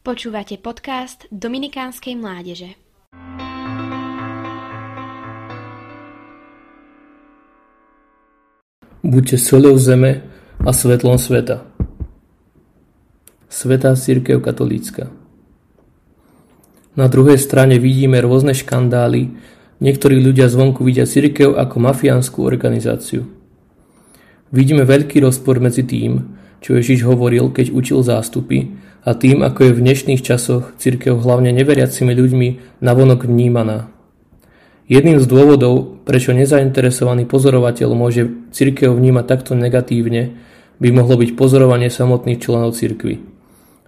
Počúvate podcast Dominikánskej mládeže. Buďte soľou zeme a svetlom sveta. Svetá církev katolícka. Na druhej strane vidíme rôzne škandály, niektorí ľudia zvonku vidia církev ako mafiánsku organizáciu. Vidíme veľký rozpor medzi tým, čo Ježiš hovoril, keď učil zástupy, a tým, ako je v dnešných časoch cirkev hlavne neveriacimi ľuďmi navonok vnímaná. Jedným z dôvodov, prečo nezainteresovaný pozorovateľ môže cirkev vnímať takto negatívne, by mohlo byť pozorovanie samotných členov cirkvy.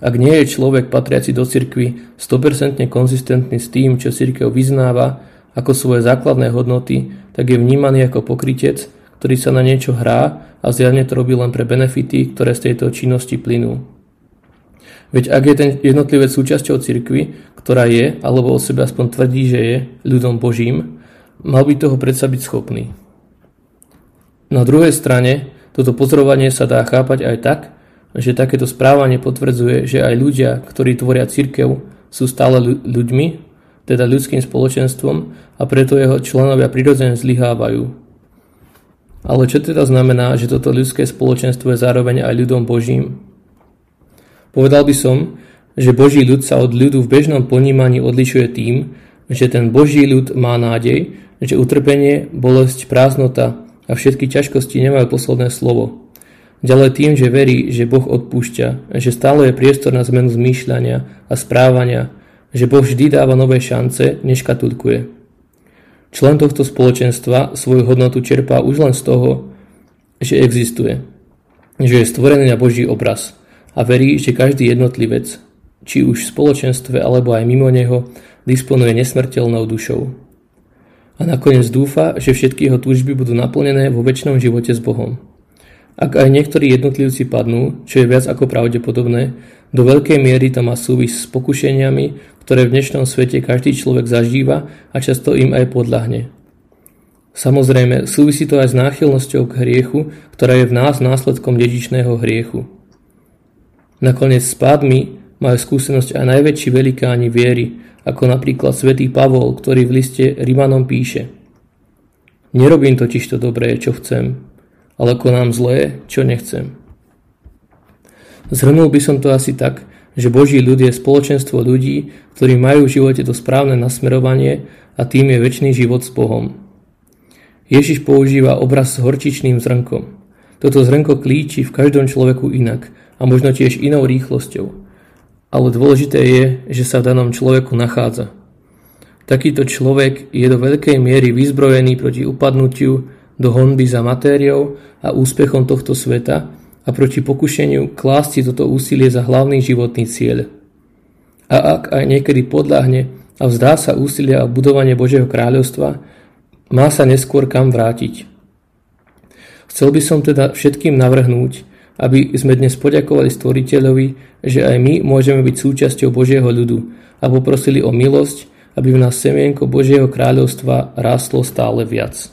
Ak nie je človek patriaci do cirkvy 100% konzistentný s tým, čo cirkev vyznáva ako svoje základné hodnoty, tak je vnímaný ako pokrytec, ktorý sa na niečo hrá a zjavne to robí len pre benefity, ktoré z tejto činnosti plynú. Veď ak je ten jednotlivec súčasťou cirkvy, ktorá je, alebo o sebe aspoň tvrdí, že je ľudom Božím, mal by toho predsa byť schopný. Na druhej strane, toto pozorovanie sa dá chápať aj tak, že takéto správanie potvrdzuje, že aj ľudia, ktorí tvoria cirkev, sú stále ľuďmi, teda ľudským spoločenstvom a preto jeho členovia prirodzene zlyhávajú. Ale čo teda znamená, že toto ľudské spoločenstvo je zároveň aj ľudom Božím? Povedal by som, že Boží ľud sa od ľudu v bežnom ponímaní odlišuje tým, že ten Boží ľud má nádej, že utrpenie, bolesť, prázdnota a všetky ťažkosti nemajú posledné slovo. Ďalej tým, že verí, že Boh odpúšťa, že stále je priestor na zmenu zmýšľania a správania, že Boh vždy dáva nové šance, neškatulkuje. Člen tohto spoločenstva svoju hodnotu čerpá už len z toho, že existuje, že je stvorený na Boží obraz – a verí, že každý jednotlivec, či už v spoločenstve alebo aj mimo neho, disponuje nesmrteľnou dušou. A nakoniec dúfa, že všetky jeho túžby budú naplnené vo väčšnom živote s Bohom. Ak aj niektorí jednotlivci padnú, čo je viac ako pravdepodobné, do veľkej miery to má súvis s pokušeniami, ktoré v dnešnom svete každý človek zažíva a často im aj podľahne. Samozrejme, súvisí to aj s náchylnosťou k hriechu, ktorá je v nás následkom dedičného hriechu. Nakoniec s pádmi majú skúsenosť aj najväčší velikáni viery, ako napríklad svätý Pavol, ktorý v liste Rimanom píše Nerobím totiž to dobré, čo chcem, ale konám zlé, čo nechcem. Zhrnul by som to asi tak, že Boží ľud je spoločenstvo ľudí, ktorí majú v živote to správne nasmerovanie a tým je väčší život s Bohom. Ježiš používa obraz s horčičným zrnkom. Toto zrnko klíči v každom človeku inak a možno tiež inou rýchlosťou. Ale dôležité je, že sa v danom človeku nachádza. Takýto človek je do veľkej miery vyzbrojený proti upadnutiu do honby za matériou a úspechom tohto sveta a proti pokušeniu klásť si toto úsilie za hlavný životný cieľ. A ak aj niekedy podľahne a vzdá sa úsilia o budovanie Božieho kráľovstva, má sa neskôr kam vrátiť. Chcel by som teda všetkým navrhnúť, aby sme dnes poďakovali Stvoriteľovi, že aj my môžeme byť súčasťou Božieho ľudu a poprosili o milosť, aby v nás semienko Božieho kráľovstva rástlo stále viac.